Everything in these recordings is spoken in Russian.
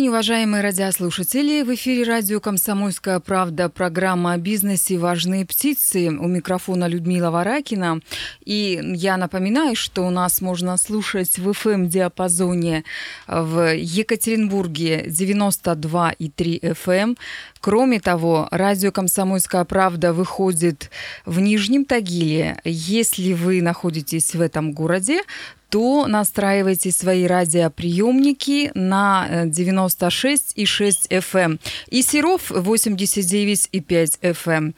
День, уважаемые радиослушатели. В эфире радио «Комсомольская правда» программа о бизнесе «Важные птицы». У микрофона Людмила Варакина. И я напоминаю, что у нас можно слушать в FM-диапазоне в Екатеринбурге 92,3 FM. Кроме того, радио «Комсомольская правда» выходит в Нижнем Тагиле. Если вы находитесь в этом городе, то настраивайте свои радиоприемники на 96,6 FM и Серов 89,5 FM.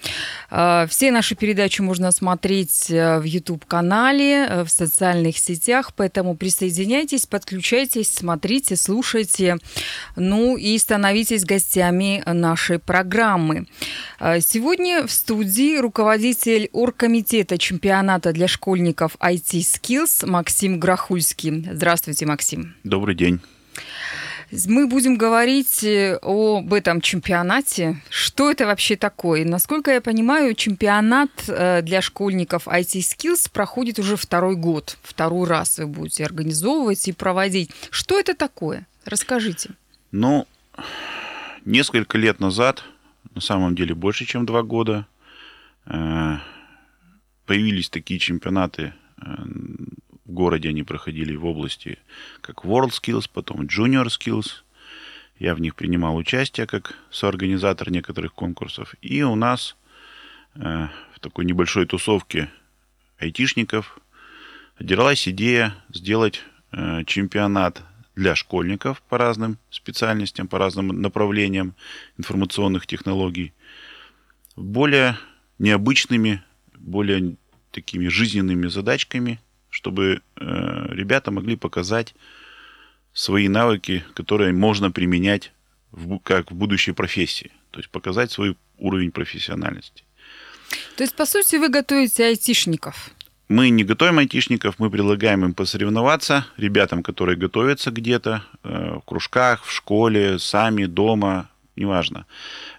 А, все наши передачи можно смотреть э, в YouTube-канале, э, в социальных сетях, поэтому присоединяйтесь, подключайтесь, смотрите, слушайте, ну и становитесь гостями нашей программы. Сегодня в студии руководитель оргкомитета чемпионата для школьников IT Skills Максим Грохульский. Здравствуйте, Максим. Добрый день. Мы будем говорить э, об этом чемпионате. Что это вообще такое? Насколько я понимаю, чемпионат э, для школьников IT Skills проходит уже второй год. Второй раз вы будете организовывать и проводить. Что это такое? Расскажите. Ну, несколько лет назад, на самом деле больше, чем два года, э, появились такие чемпионаты в городе они проходили в области как World Skills, потом Junior Skills. Я в них принимал участие как соорганизатор некоторых конкурсов. И у нас э, в такой небольшой тусовке айтишников родилась идея сделать э, чемпионат для школьников по разным специальностям, по разным направлениям информационных технологий, более необычными, более такими жизненными задачками – чтобы э, ребята могли показать свои навыки, которые можно применять в, как в будущей профессии. То есть показать свой уровень профессиональности. То есть, по сути, вы готовите айтишников? Мы не готовим айтишников, мы предлагаем им посоревноваться, ребятам, которые готовятся где-то, э, в кружках, в школе, сами, дома, неважно.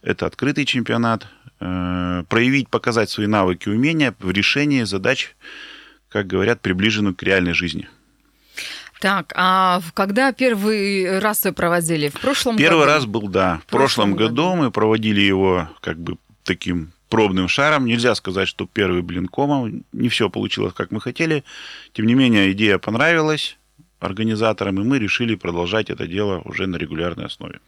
Это открытый чемпионат. Э, проявить, показать свои навыки, умения в решении задач, как говорят, приближенную к реальной жизни. Так, а когда первый раз вы проводили? В прошлом Первый году? раз был, да. В, в прошлом, году, году мы проводили его как бы таким пробным шаром. Нельзя сказать, что первый блин комом. Не все получилось, как мы хотели. Тем не менее, идея понравилась организаторам, и мы решили продолжать это дело уже на регулярной основе.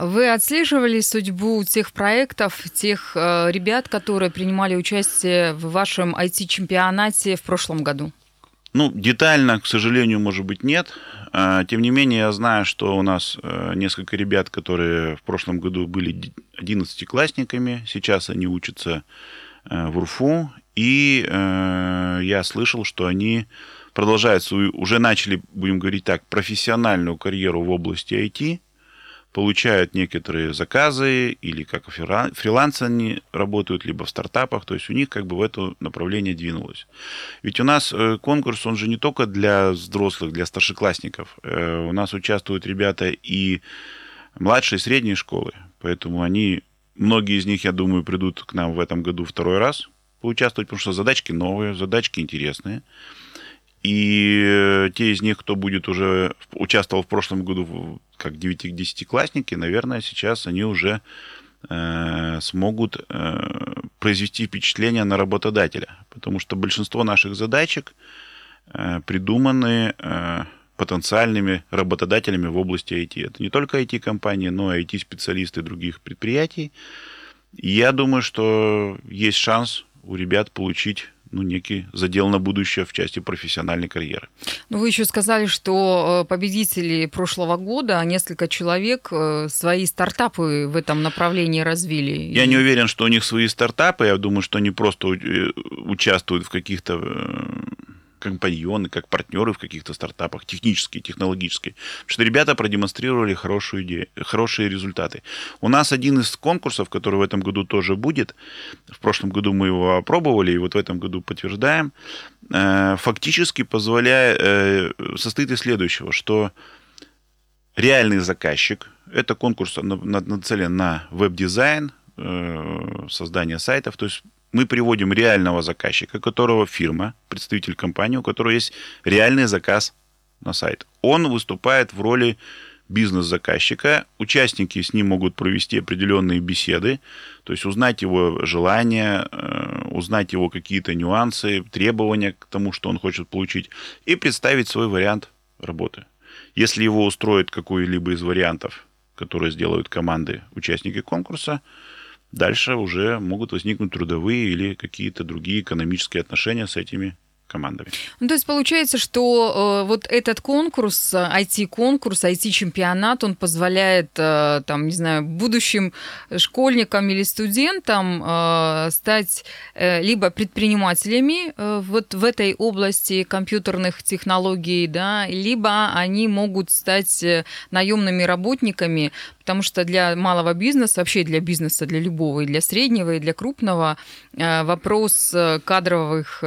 Вы отслеживали судьбу тех проектов, тех э, ребят, которые принимали участие в вашем IT-чемпионате в прошлом году? Ну, детально, к сожалению, может быть, нет. А, тем не менее, я знаю, что у нас э, несколько ребят, которые в прошлом году были 11-классниками, сейчас они учатся э, в УРФУ, и я слышал, что они продолжают свою, уже начали, будем говорить так, профессиональную карьеру в области IT, получают некоторые заказы или как фрилансы они работают, либо в стартапах, то есть у них как бы в это направление двинулось. Ведь у нас э, конкурс, он же не только для взрослых, для старшеклассников. Э, у нас участвуют ребята и младшей, и средней школы, поэтому они, многие из них, я думаю, придут к нам в этом году второй раз поучаствовать, потому что задачки новые, задачки интересные. И те из них, кто будет уже участвовал в прошлом году как 9-10-классники, наверное, сейчас они уже э, смогут э, произвести впечатление на работодателя. Потому что большинство наших задачек э, придуманы э, потенциальными работодателями в области IT. Это не только IT-компании, но и IT-специалисты других предприятий. И я думаю, что есть шанс у ребят получить ну, некий задел на будущее в части профессиональной карьеры. Ну, вы еще сказали, что э, победители прошлого года, несколько человек, э, свои стартапы в этом направлении развили. Я не уверен, что у них свои стартапы. Я думаю, что они просто э, участвуют в каких-то компаньоны, как партнеры в каких-то стартапах, технические, технологические. Потому что ребята продемонстрировали хорошую идею, хорошие результаты. У нас один из конкурсов, который в этом году тоже будет, в прошлом году мы его опробовали, и вот в этом году подтверждаем, э, фактически позволяет, э, состоит из следующего, что реальный заказчик, это конкурс нацелен на веб-дизайн, э, создания сайтов. То есть мы приводим реального заказчика, которого фирма, представитель компании, у которого есть реальный заказ на сайт. Он выступает в роли бизнес-заказчика. Участники с ним могут провести определенные беседы, то есть узнать его желания, э, узнать его какие-то нюансы, требования к тому, что он хочет получить, и представить свой вариант работы. Если его устроит какой-либо из вариантов, которые сделают команды участники конкурса, дальше уже могут возникнуть трудовые или какие-то другие экономические отношения с этими командами. Ну, то есть получается, что э, вот этот конкурс, IT-конкурс, IT-чемпионат, он позволяет, э, там, не знаю, будущим школьникам или студентам э, стать э, либо предпринимателями э, вот в этой области компьютерных технологий, да, либо они могут стать э, наемными работниками, потому что для малого бизнеса, вообще для бизнеса, для любого, и для среднего, и для крупного, э, вопрос э, кадровых,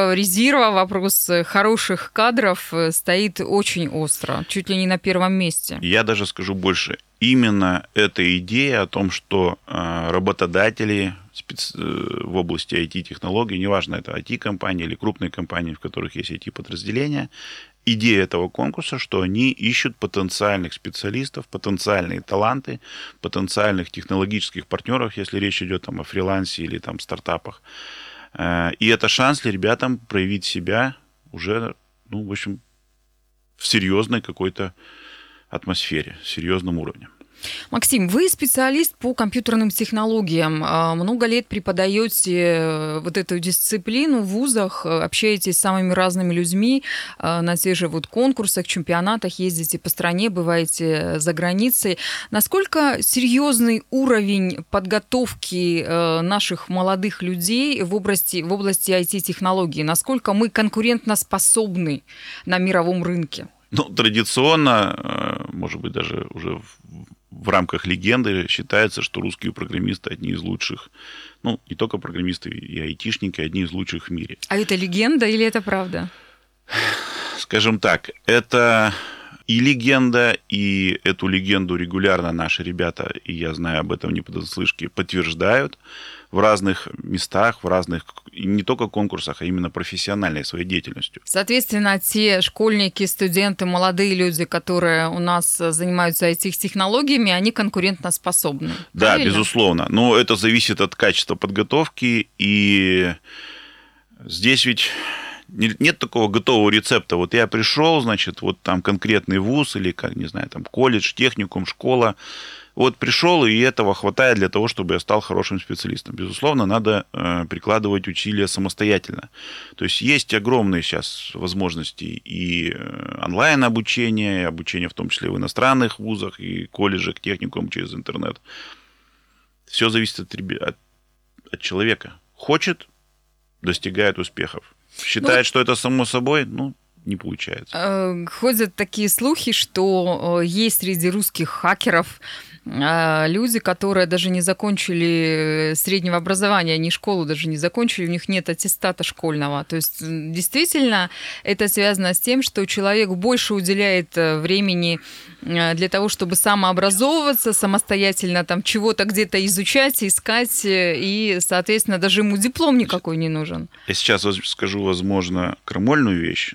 кадрового резерва, вопрос хороших кадров стоит очень остро, чуть ли не на первом месте. Я даже скажу больше. Именно эта идея о том, что работодатели в области IT-технологий, неважно, это IT-компании или крупные компании, в которых есть IT-подразделения, идея этого конкурса, что они ищут потенциальных специалистов, потенциальные таланты, потенциальных технологических партнеров, если речь идет там, о фрилансе или там, стартапах. Э, и это шанс для ребятам проявить себя уже, ну, в общем, в серьезной какой-то атмосфере, серьезном уровне. Максим, вы специалист по компьютерным технологиям. А, много лет преподаете э, вот эту дисциплину в вузах, э, общаетесь с самыми разными людьми э, на тех же вот конкурсах, чемпионатах, ездите по стране, бываете за границей. Насколько серьезный уровень подготовки наших молодых людей в области, в области IT-технологий? Насколько мы конкурентно способны на мировом рынке? Ну, традиционно, может быть, даже уже в рамках легенды считается, что русские программисты одни из лучших, ну, не только программисты, и айтишники одни из лучших в мире. А это легенда или это правда? Скажем так, это и легенда, и эту легенду регулярно наши ребята, и я знаю об этом не понаслышке, подтверждают в разных местах, в разных, не только конкурсах, а именно профессиональной своей деятельностью. Соответственно, те школьники, студенты, молодые люди, которые у нас занимаются IT-технологиями, они конкурентоспособны. Да, правильно? безусловно. Но это зависит от качества подготовки, и здесь ведь нет такого готового рецепта. Вот я пришел, значит, вот там конкретный вуз или, как, не знаю, там колледж, техникум, школа. Вот пришел, и этого хватает для того, чтобы я стал хорошим специалистом. Безусловно, надо э, прикладывать усилия самостоятельно. То есть есть огромные сейчас возможности и э, онлайн-обучения, и обучение в том числе в иностранных вузах, и колледжах, техникум через интернет. Все зависит от, от, от человека. Хочет, достигает успехов считает, ну, что это само собой, ну, не получается. Э, ходят такие слухи, что э, есть среди русских хакеров люди, которые даже не закончили среднего образования, они школу даже не закончили, у них нет аттестата школьного. То есть действительно это связано с тем, что человек больше уделяет э, времени э, для того, чтобы самообразовываться, самостоятельно там чего-то где-то изучать, искать, э, и, соответственно, даже ему диплом никакой не нужен. Я сейчас скажу, возможно, крамольную вещь,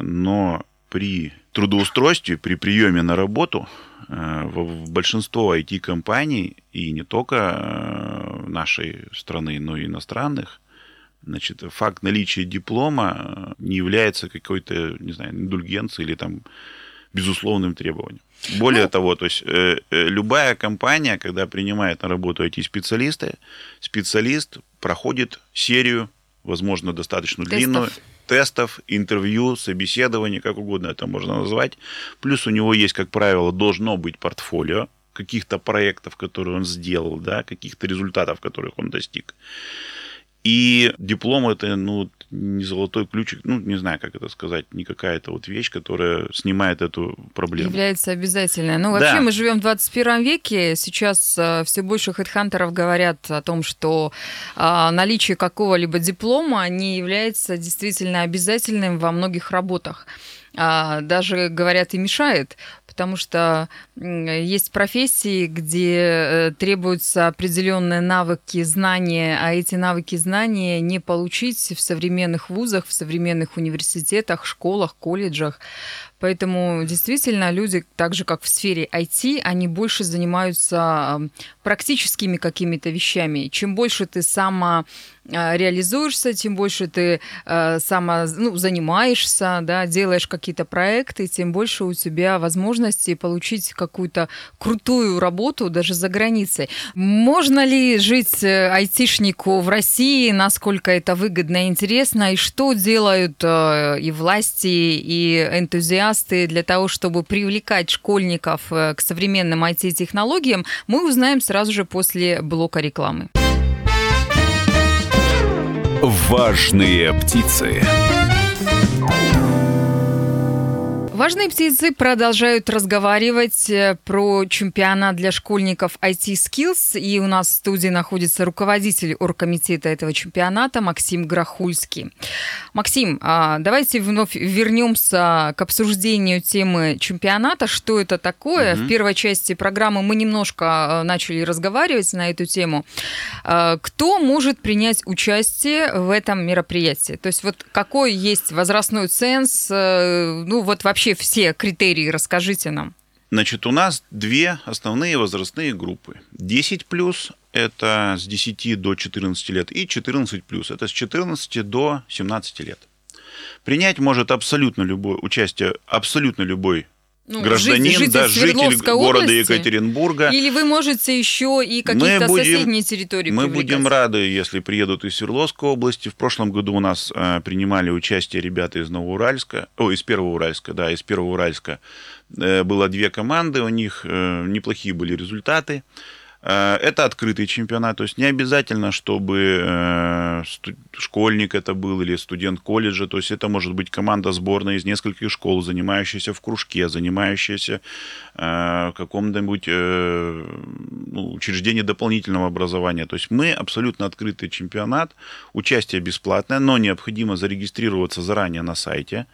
но при трудоустройстве, при приеме на работу Э, в большинство IT-компаний, и не только э, нашей страны, но и иностранных, значит, факт наличия диплома не является какой-то, не знаю, индульгенцией или там безусловным требованием. Более ну, того, то есть э, э, любая компания, когда принимает на работу IT-специалисты, специалист проходит серию, возможно, достаточно тестов. длинную тестов, интервью, собеседований, как угодно это можно назвать. Плюс у него есть, как правило, должно быть портфолио каких-то проектов, которые он сделал, да, каких-то результатов, которых он достиг. И диплом это, ну, не золотой ключик, ну, не знаю, как это сказать, не какая-то вот вещь, которая снимает эту проблему. Является обязательной. Ну, вообще да. мы живем в 21 веке. Сейчас э, все больше хедхантеров говорят о том, что э, наличие какого-либо диплома не является действительно обязательным во многих работах. а, даже, говорят, и мешает, потому что есть профессии, где э, требуются определенные навыки, знания, а эти навыки, знания не получить в современных вузах, в современных университетах, школах, колледжах. Поэтому действительно люди, так же как в сфере IT, они больше занимаются практическими какими-то вещами. Чем больше ты сама реализуешься, тем больше ты э, сама ну, занимаешься, да, делаешь какие-то проекты, тем больше у тебя возможностей получить какую-то крутую работу даже за границей. Можно ли жить э, айтишнику в России, насколько это выгодно и интересно, и что делают э, и власти, и энтузиасты для того, чтобы привлекать школьников э, к современным IT-технологиям, мы узнаем сразу же после блока рекламы. Важные птицы. Важные птицы продолжают разговаривать э, про чемпионат для школьников IT Skills. И у нас в студии находится руководитель оргкомитета этого чемпионата Максим Грохульский. Максим, а, давайте вновь вернемся к обсуждению темы чемпионата. Что это такое? Угу. В первой части программы мы немножко э, начали разговаривать на эту тему. А, кто может принять участие в этом мероприятии? То есть вот какой есть возрастной ценз? Э, ну вот вообще вообще все критерии расскажите нам. Значит, у нас две основные возрастные группы. 10 плюс – это с 10 до 14 лет, и 14 плюс – это с 14 до 17 лет. Принять может абсолютно любое участие, абсолютно любой ну, гражданин, житель, да, житель города области, Екатеринбурга. Или вы можете еще и какие-то соседние территории Мы будем рады, если приедут из Свердловской области. В прошлом году у нас э, принимали участие ребята из Новоуральска, о, из Первого Уральска, да, из Первого Уральска. Э, было две команды, у них э, неплохие были результаты. Э, это открытый чемпионат, то есть не обязательно, чтобы э, школьник это был или студент колледжа, то есть это может быть команда сборная из нескольких школ, занимающаяся в кружке, занимающаяся э, в каком-нибудь ну, учреждении дополнительного образования. То есть мы абсолютно открытый чемпионат, участие бесплатное, но необходимо зарегистрироваться заранее на сайте.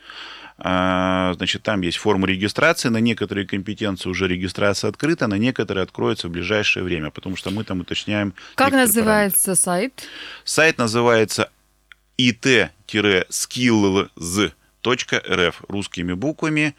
А, значит, там есть форма регистрации, на некоторые компетенции уже регистрация открыта, на некоторые откроется в ближайшее время, потому что мы там уточняем. Как называется параметры. сайт? Сайт называется it-skills.rf русскими буквами.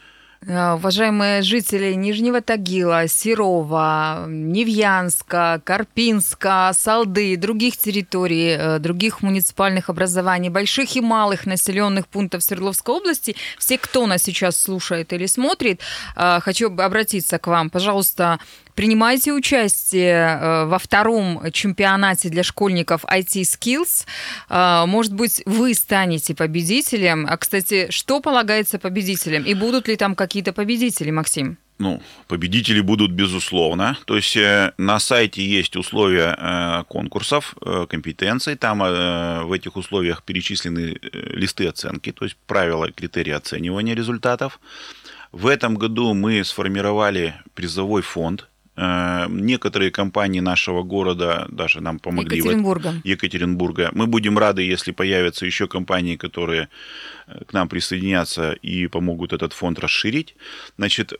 Э, уважаемые жители Нижнего Тагила, Серова, Невьянска, Карпинска, Салды, других территорий, э, других муниципальных образований, больших и малых населенных пунктов Свердловской области, все, кто нас сейчас слушает или смотрит, э, хочу обратиться к вам. Пожалуйста, Принимайте участие э, во втором чемпионате для школьников IT Skills. Э, может быть, вы станете победителем. А, кстати, что полагается победителям? И будут ли там какие-то победители, Максим? Ну, победители будут безусловно. То есть э, на сайте есть условия конкурсов, компетенций. Там в этих условиях перечислены листы оценки, то есть правила критерии оценивания результатов. В этом году мы сформировали призовой фонд некоторые компании нашего города даже нам помогли. Екатеринбурга. Екатеринбурга. Мы будем рады, если появятся еще компании, которые э, к нам присоединятся и помогут этот фонд расширить. Значит,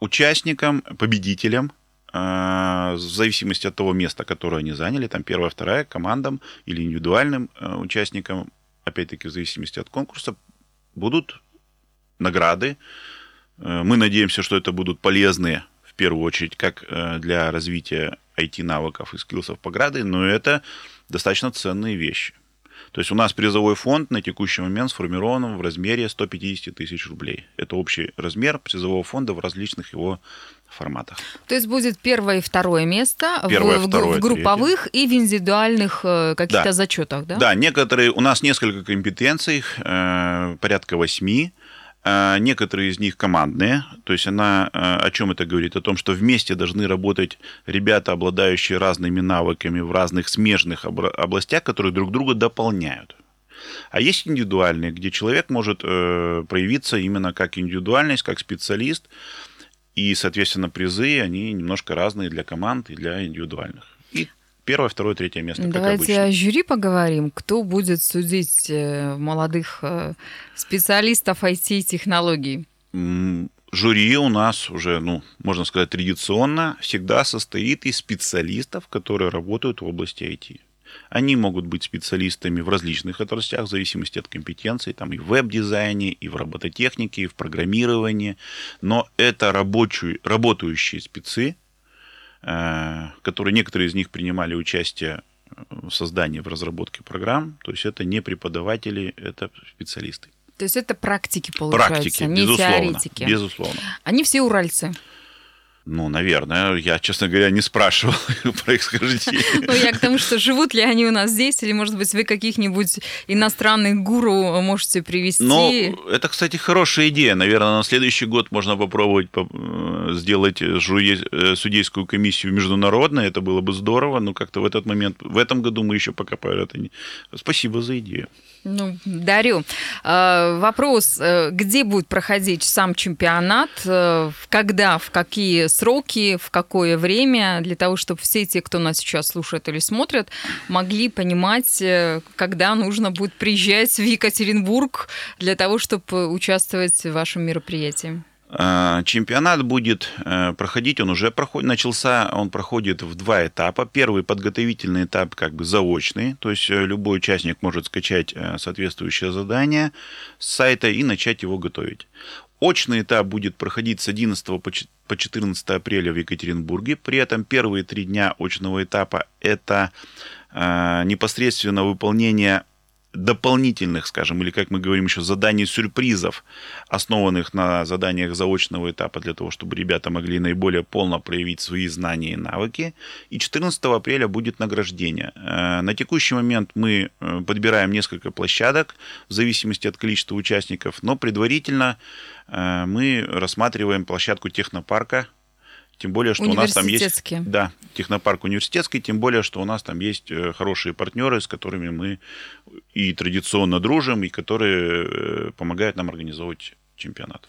участникам, победителям, э, в зависимости от того места, которое они заняли, там первая, вторая, командам или индивидуальным участникам, опять-таки в зависимости от конкурса, будут награды. Мы надеемся, что это будут полезные первую очередь как э, для развития IT-навыков и скиллсов пограды, но это достаточно ценные вещи. То есть у нас призовой фонд на текущий момент сформирован в размере 150 тысяч рублей. Это общий размер призового фонда в различных его форматах. То есть будет первое и второе место первое, в, второе, в групповых третье. и в индивидуальных э, каких-то да. зачетах, да? Да, некоторые, у нас несколько компетенций, э, порядка восьми, некоторые из них командные, то есть она а, о чем это говорит? О том, что вместе должны работать ребята, обладающие разными навыками в разных смежных областях, которые друг друга дополняют. А есть индивидуальные, где человек может э, проявиться именно как индивидуальность, как специалист, и, соответственно, призы, они немножко разные для команд и для индивидуальных. Первое, второе, третье место, Давайте о жюри поговорим. Кто будет судить э, молодых э, специалистов IT-технологий? Жюри у нас уже, ну, можно сказать, традиционно всегда состоит из специалистов, которые работают в области IT. Они могут быть специалистами в различных отраслях, в зависимости от компетенций, там и в веб-дизайне, и в робототехнике, и в программировании. Но это рабочие, работающие спецы, которые некоторые из них принимали участие в создании, в разработке программ. То есть это не преподаватели, это специалисты. То есть это практики, получается, практики, не безусловно, теоретики. Безусловно. Они все уральцы. Ну, наверное. Я, честно говоря, не спрашивал про их схождение. Ну, я к тому, что живут ли они у нас здесь, или, может быть, вы каких-нибудь иностранных гуру можете привести? Ну, это, кстати, хорошая идея. Наверное, на следующий год можно попробовать э, сделать э, судейскую комиссию международной. Это было бы здорово, но как-то в этот момент, в этом году мы еще пока по это не... Спасибо за идею. Ну, дарю. А, вопрос, э, где будет проходить сам чемпионат, э, когда, в какие сроки, в какое время, для того, чтобы все те, кто нас сейчас слушает или смотрят, могли понимать, э, когда нужно будет приезжать в Екатеринбург для того, чтобы участвовать в вашем мероприятии? Э, чемпионат будет э, проходить, он уже проходит, начался, он проходит в два этапа. Первый подготовительный этап как бы заочный, то есть э, любой участник может скачать соответствующее задание с сайта и начать его готовить. Очный этап будет проходить с 11 по 14 апреля в Екатеринбурге. При этом первые три дня очного этапа это непосредственно выполнение дополнительных, скажем, или, как мы говорим еще, заданий сюрпризов, основанных на заданиях заочного этапа для того, чтобы ребята могли наиболее полно проявить свои знания и навыки. И 14 апреля будет награждение. Э, на текущий момент мы э, подбираем несколько площадок в зависимости от количества участников, но предварительно э, мы рассматриваем площадку технопарка тем более, что у нас там есть... Да, технопарк университетский, тем более, что у нас там есть э, хорошие партнеры, с которыми мы и традиционно дружим, и которые э, помогают нам организовывать чемпионат.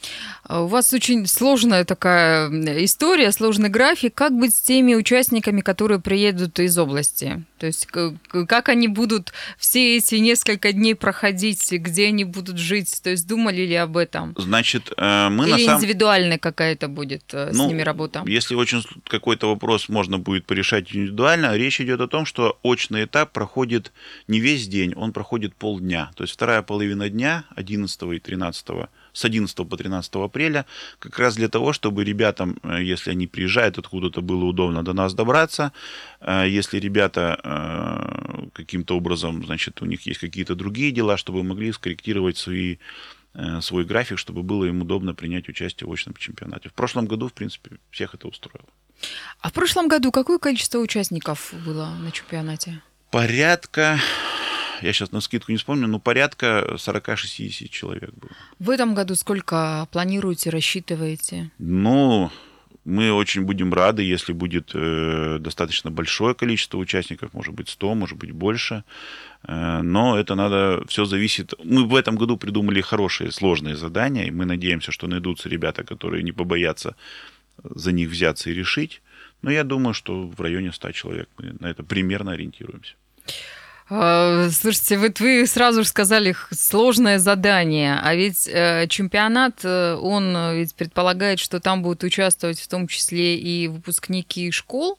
А у вас очень сложная такая история, сложный график. Как быть с теми участниками, которые приедут из области? То есть как они будут все эти несколько дней проходить, где они будут жить? То есть думали ли об этом? Значит, э, мы Или на самом... индивидуальная какая-то будет э, ну, с ними работа? Если очень какой-то вопрос можно будет порешать индивидуально, речь идет о том, что очный этап проходит не весь день, он проходит полдня. То есть вторая половина дня, 11 и 13 с 11 по 13 апреля, как раз для того, чтобы ребятам, э, если они приезжают откуда-то, было удобно до нас добраться. Э, если ребята э, каким-то образом, значит, у них есть какие-то другие дела, чтобы могли скорректировать свои свой график, чтобы было им удобно принять участие в очном чемпионате. В прошлом году, в принципе, всех это устроило. А в прошлом году какое количество участников было на чемпионате? Порядка я сейчас на скидку не вспомню, но порядка 40-60 человек было. В этом году сколько планируете, рассчитываете? Ну, мы очень будем рады, если будет э, достаточно большое количество участников, может быть 100, может быть больше. Э, но это надо, все зависит. Мы в этом году придумали хорошие, сложные задания, и мы надеемся, что найдутся ребята, которые не побоятся за них взяться и решить. Но я думаю, что в районе 100 человек мы на это примерно ориентируемся. А, слушайте, вот вы сразу же сказали сложное задание, а ведь э, чемпионат, э, он ведь предполагает, что там будут участвовать в том числе и выпускники школ,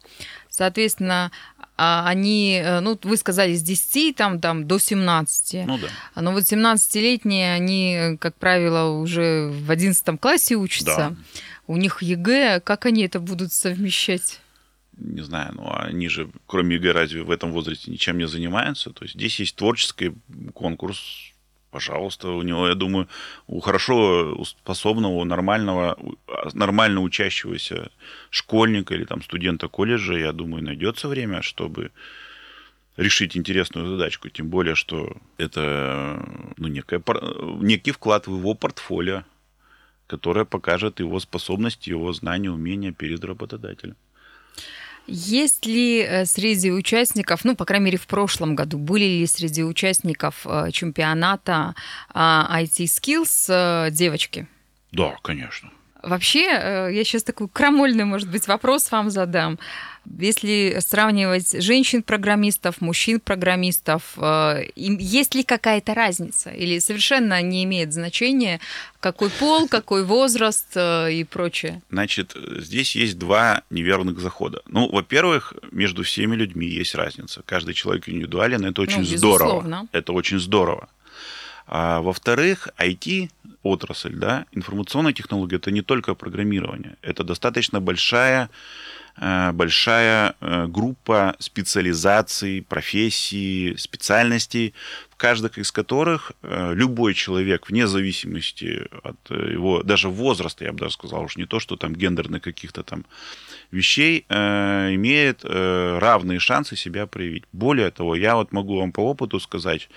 соответственно, а они, э, ну, вы сказали, с 10 там, там, до 17. Ну да. Но вот 17-летние, они, как правило, уже в 11 классе учатся. Да. У них ЕГЭ, как они это будут совмещать? Не знаю, ну они же, кроме ЕГЭ, разве в этом возрасте ничем не занимаются? То есть здесь есть творческий конкурс, пожалуйста, у него, я думаю, у хорошо способного, нормального, нормально учащегося школьника или там студента колледжа, я думаю, найдется время, чтобы решить интересную задачку, тем более, что это ну, некая, некий вклад в его портфолио, которое покажет его способности, его знания, умения перед работодателем. Есть ли э, среди участников, ну, по крайней мере, в прошлом году, были ли среди участников э, чемпионата IT Skills э, девочки? Да, конечно. Вообще, э, я сейчас такой крамольный, может быть, вопрос вам задам. Если сравнивать женщин-программистов, мужчин-программистов, э, есть ли какая-то разница? Или совершенно не имеет значения, какой пол, какой возраст э, и прочее? Значит, здесь есть два неверных захода. Ну, во-первых, между всеми людьми есть разница. Каждый человек индивидуален, это очень ну, здорово. Это очень здорово. А, во-вторых, IT отрасль, да, информационная технология это не только программирование, это достаточно большая большая э, группа специализаций, профессий, специальностей, в каждых из которых э, любой человек, вне зависимости от его, даже возраста, я бы даже сказал, уж не то, что там гендерных каких-то там вещей, имеет равные шансы себя проявить. Более того, я вот могу вам по опыту сказать,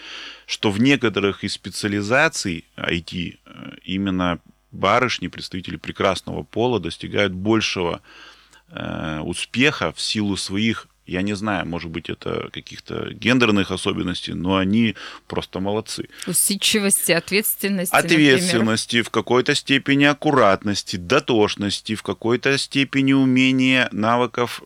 что в некоторых из специализаций IT именно барышни, представители прекрасного пола достигают большего Э, успеха в силу своих, я не знаю, может быть, это каких-то гендерных особенностей, но они просто молодцы. Усидчивости, ответственности. Ответственности, например. в какой-то степени аккуратности, дотошности, в какой-то степени умения, навыков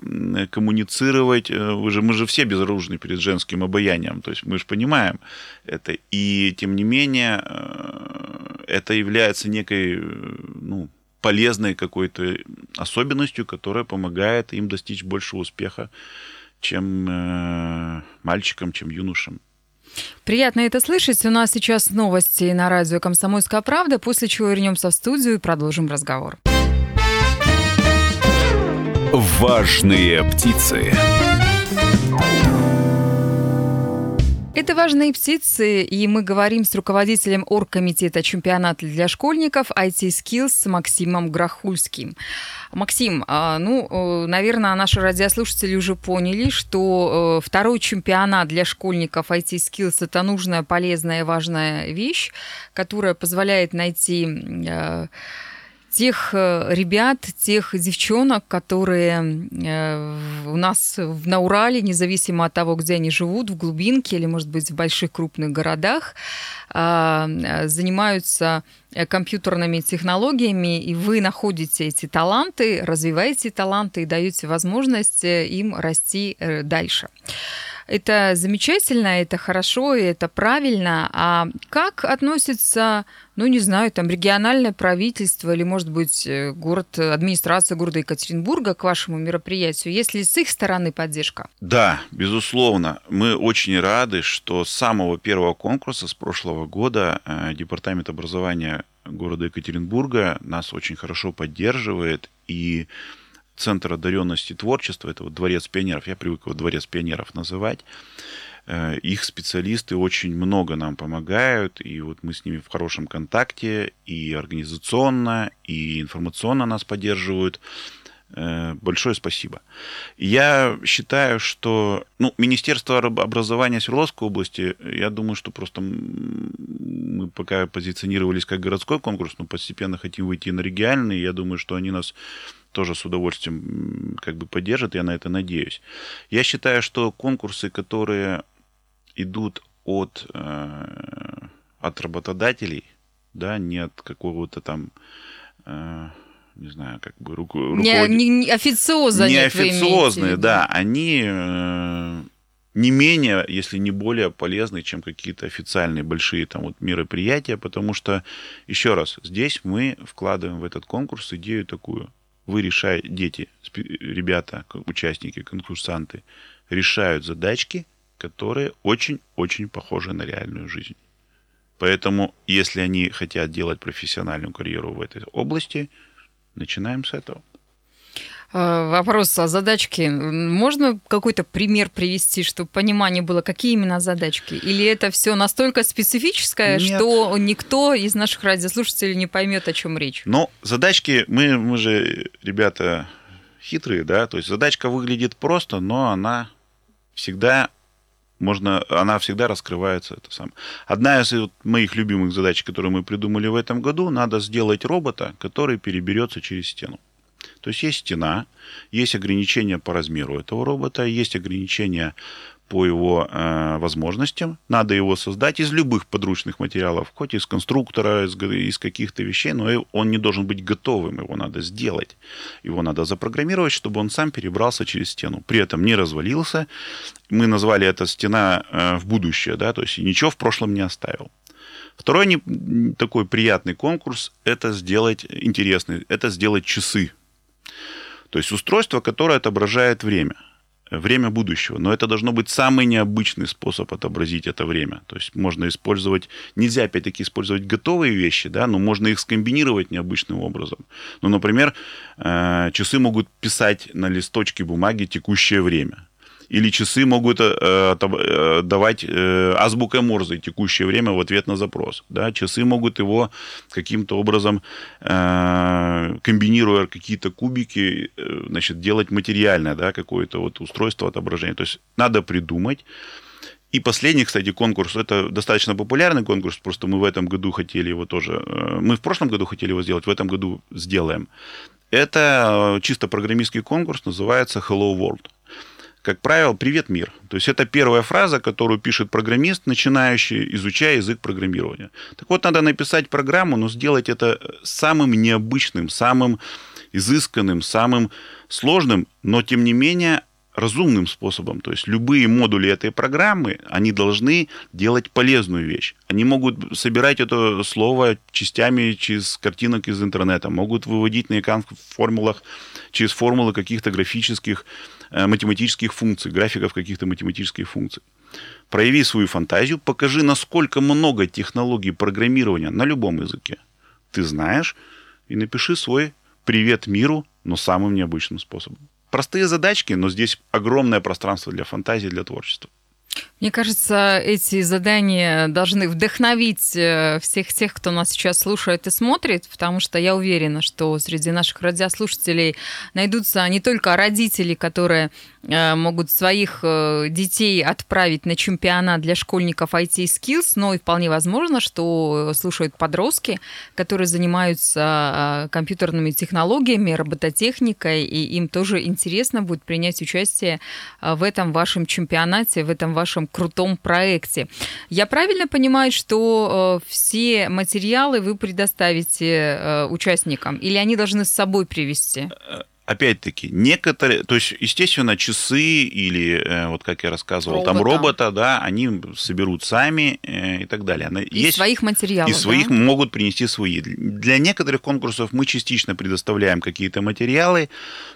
коммуницировать. Э, вы же, мы же все безоружны перед женским обаянием, то есть мы же понимаем это. И тем не менее, э, это является некой, ну, полезной какой-то особенностью, которая помогает им достичь большего успеха, чем э, мальчикам, чем юношам. Приятно это слышать. У нас сейчас новости на радио «Комсомольская правда», после чего вернемся в студию и продолжим разговор. Важные птицы. Это важные птицы, и мы говорим с руководителем оргкомитета чемпионата для школьников IT Skills Максимом Грохульским. Максим, а, ну, э, наверное, наши радиослушатели уже поняли, что э, второй чемпионат для школьников IT Skills – это нужная, полезная важная вещь, которая позволяет найти э, тех э, ребят, тех девчонок, которые э, у нас на Урале, независимо от того, где они живут, в глубинке или, может быть, в больших крупных городах, а, занимаются компьютерными технологиями, и вы находите эти таланты, развиваете таланты и даете возможность э, им расти дальше. Это замечательно, это хорошо, и это правильно. А как относится, ну, не знаю, там, региональное правительство или, может быть, э, город, администрация города Екатеринбурга к вашему мероприятию? Есть ли с их стороны поддержка? Да, безусловно. Мы очень рады, что с самого первого конкурса с прошлого года э, Департамент образования города Екатеринбурга нас очень хорошо поддерживает и Центр одаренности творчества, это вот Дворец пионеров, я привык его Дворец пионеров называть. Э, их специалисты очень много нам помогают, и вот мы с ними в хорошем контакте, и организационно, и информационно нас поддерживают. Э, большое спасибо. Я считаю, что ну, Министерство образования Свердловской области, я думаю, что просто мы пока позиционировались как городской конкурс, но постепенно хотим выйти на региональный. Я думаю, что они нас тоже с удовольствием как бы поддержат, я на это надеюсь. Я считаю, что конкурсы, которые идут от, э, от работодателей, да, не от какого-то там э, не знаю, как бы руку, не, не, не официозно, не официозные, да, они э, не менее, если не более полезны, чем какие-то официальные большие там вот мероприятия, потому что, еще раз, здесь мы вкладываем в этот конкурс идею такую вы решаете, дети, ребята, участники, конкурсанты, решают задачки, которые очень-очень похожи на реальную жизнь. Поэтому, если они хотят делать профессиональную карьеру в этой области, начинаем с этого. Э, вопрос о задачке. Можно какой-то пример привести, чтобы понимание было, какие именно задачки? Или это все настолько специфическое, Нет. что никто из наших радиослушателей не поймет, о чем речь? Но задачки, мы, мы же ребята хитрые, да, то есть задачка выглядит просто, но она всегда можно, она всегда раскрывается. Это сам. Одна из моих любимых задач, которую мы придумали в этом году, надо сделать робота, который переберется через стену. То есть есть стена, есть ограничения по размеру этого робота, есть ограничения по его э, возможностям. Надо его создать из любых подручных материалов, хоть из конструктора, из, из каких-то вещей, но он не должен быть готовым, его надо сделать. Его надо запрограммировать, чтобы он сам перебрался через стену. При этом не развалился. Мы назвали это стена э, в будущее, да, то есть ничего в прошлом не оставил. Второй не, такой приятный конкурс – это сделать интересный, это сделать часы. То есть устройство, которое отображает время – время будущего. Но это должно быть самый необычный способ отобразить это время. То есть можно использовать, нельзя опять-таки использовать готовые вещи, да, но можно их скомбинировать необычным образом. Ну, например, э, часы могут писать на листочке бумаги текущее время или часы могут э, э, давать э, азбукой Морзе текущее время в ответ на запрос. Да? Часы могут его каким-то образом, комбинируя какие-то кубики, значит, делать материальное да, какое-то вот устройство отображения. То есть надо придумать. И последний, кстати, конкурс, это достаточно популярный конкурс, просто мы в этом году хотели его тоже, мы в прошлом году хотели его сделать, в этом году сделаем. Это чисто программистский конкурс, называется Hello World как правило, «Привет, мир». То есть это первая фраза, которую пишет программист, начинающий, изучая язык программирования. Так вот, надо написать программу, но сделать это самым необычным, самым изысканным, самым сложным, но, тем не менее, разумным способом. То есть любые модули этой программы, они должны делать полезную вещь. Они могут собирать это слово частями через картинок из интернета, могут выводить на экран в формулах, через формулы каких-то графических Э, математических функций, графиков каких-то математических функций. Прояви свою фантазию, покажи, насколько много технологий программирования на любом языке ты знаешь, и напиши свой привет миру, но самым необычным способом. Простые задачки, но здесь огромное пространство для фантазии, для творчества. Мне кажется, эти задания должны вдохновить э, всех тех, кто нас сейчас слушает и смотрит, потому что я уверена, что среди наших радиослушателей найдутся не только родители, которые э, могут своих э, детей отправить на чемпионат для школьников IT Skills, но и вполне возможно, что слушают подростки, которые занимаются компьютерными технологиями, робототехникой, и им тоже интересно будет принять участие в этом вашем чемпионате, в этом вашем крутом проекте. Я правильно понимаю, что э, все материалы вы предоставите э, участникам, или они должны с собой привезти? Опять-таки, некоторые, то есть, естественно, часы или, э, вот как я рассказывал, робота. там робота, да, они соберут сами э, и так далее. Из Есть, своих материалов. Из своих да? могут принести свои. Для некоторых конкурсов мы частично предоставляем какие-то материалы,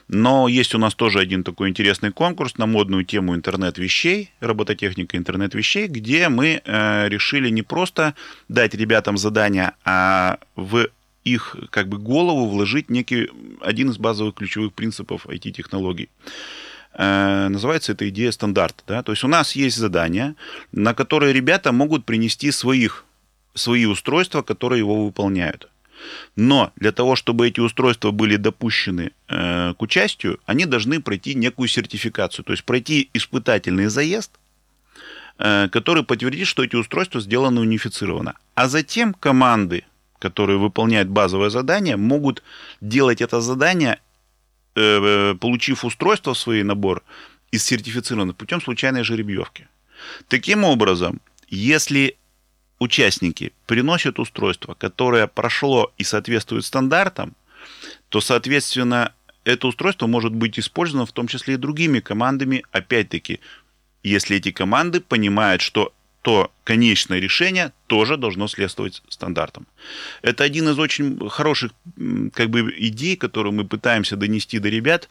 но есть у нас тоже один такой интересный конкурс на модную тему интернет-вещей, робототехника интернет-вещей, где мы э, решили не просто дать ребятам задания, а в их как бы голову вложить некий один из базовых ключевых принципов IT-технологий. Э, называется эта идея стандарт. Да? То есть у нас есть задания, на которые ребята могут принести своих, свои устройства, которые его выполняют. Но для того, чтобы эти устройства были допущены э, к участию, они должны пройти некую сертификацию, то есть пройти испытательный заезд, э, который подтвердит, что эти устройства сделаны унифицированно. А затем команды которые выполняют базовое задание, могут делать это задание, э, э, получив устройство в свой набор из сертифицированных путем случайной жеребьевки. Таким образом, если участники приносят устройство, которое прошло и соответствует стандартам, то, соответственно, это устройство может быть использовано в том числе и другими командами, опять-таки, если эти команды понимают, что то конечное решение тоже должно следовать стандартам. Это один из очень хороших как бы, идей, которую мы пытаемся донести до ребят.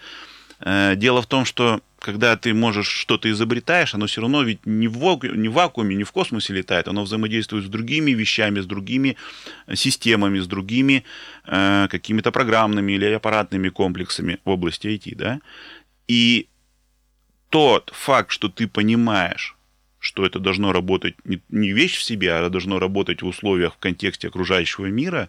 Э, дело в том, что когда ты можешь что-то изобретаешь, оно все равно ведь не в, не в вакууме, не в космосе летает, оно взаимодействует с другими вещами, с другими э, системами, с другими э, какими-то программными или аппаратными комплексами в области IT. Да? И тот факт, что ты понимаешь, что это должно работать не, вещь в себе, а должно работать в условиях, в контексте окружающего мира,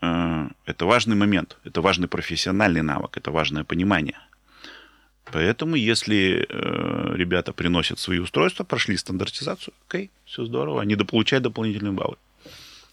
э, это важный момент, это важный профессиональный навык, это важное понимание. Поэтому, если э, ребята приносят свои устройства, прошли стандартизацию, окей, все здорово, они получают дополнительные баллы.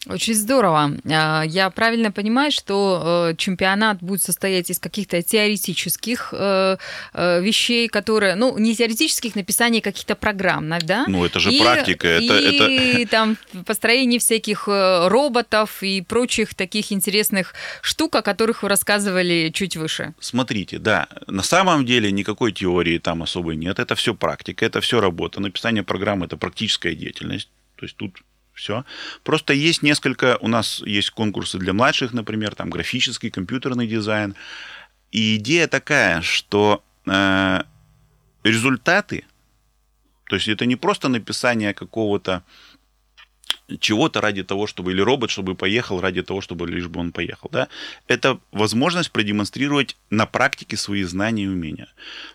Очень здорово. А, я правильно понимаю, что э, чемпионат будет состоять из каких-то теоретических э, э, вещей, которые, ну, не теоретических, написания каких-то программ, да? Ну, это же и, практика. Это, и это... там построение всяких роботов и прочих таких интересных штук, о которых вы рассказывали чуть выше. Смотрите, да, на самом деле никакой теории там особой нет. Это все практика, это все работа. Написание программы – это практическая деятельность. То есть тут все. Просто есть несколько, у нас есть конкурсы для младших, например, там графический, компьютерный дизайн. И идея такая, что э, результаты, то есть это не просто написание какого-то чего-то ради того, чтобы, или робот, чтобы поехал ради того, чтобы лишь бы он поехал. Да? Это возможность продемонстрировать на практике свои знания и умения.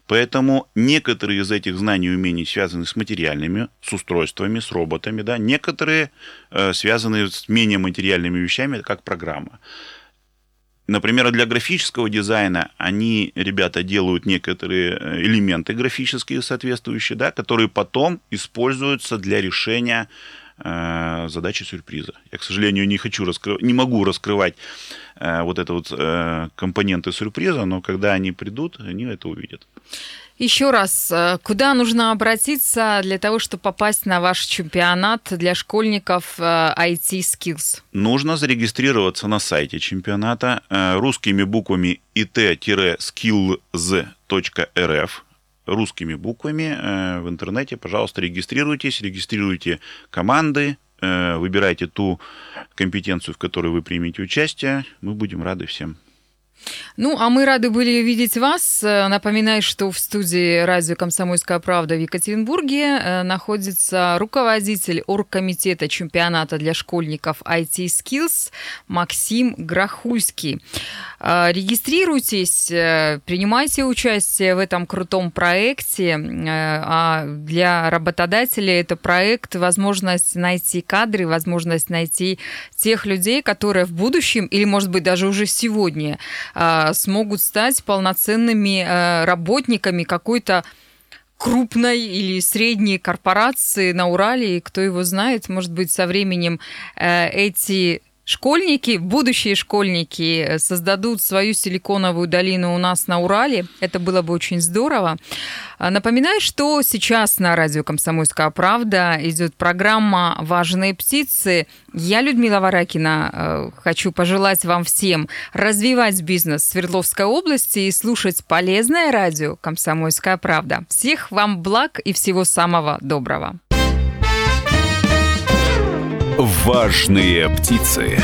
Поэтому некоторые из этих знаний и умений связаны с материальными, с устройствами, с роботами, да? некоторые э, связаны с менее материальными вещами, как программа. Например, для графического дизайна они, ребята, делают некоторые э, элементы графические соответствующие, да, которые потом используются для решения задачи сюрприза. Я, к сожалению, не хочу раскрывать, не могу раскрывать э, вот это вот э, компоненты сюрприза, но когда они придут, они это увидят. Еще раз, куда нужно обратиться для того, чтобы попасть на ваш чемпионат для школьников IT Skills? Нужно зарегистрироваться на сайте чемпионата русскими буквами it-skills.rf русскими буквами э, в интернете. Пожалуйста, регистрируйтесь, регистрируйте команды, э, выбирайте ту компетенцию, в которой вы примете участие. Мы будем рады всем. Ну, а мы рады были видеть вас. Напоминаю, что в студии радио «Комсомольская правда» в Екатеринбурге э, находится руководитель оргкомитета чемпионата для школьников IT Skills Максим Грохульский. Э, регистрируйтесь, э, принимайте участие в этом крутом проекте. А для работодателя это проект, возможность найти кадры, возможность найти тех людей, которые в будущем или, может быть, даже уже сегодня смогут стать полноценными а, работниками какой-то крупной или средней корпорации на Урале, и кто его знает, может быть, со временем э, эти школьники, будущие школьники э, создадут свою силиконовую долину у нас на Урале. Это было бы очень здорово. А, напоминаю, что сейчас на радио «Комсомольская правда» идет программа «Важные птицы». Я, Людмила Варакина, э, хочу пожелать вам всем развивать бизнес в Свердловской области и слушать полезное радио «Комсомольская правда». Всех вам благ и всего самого доброго. Важные птицы.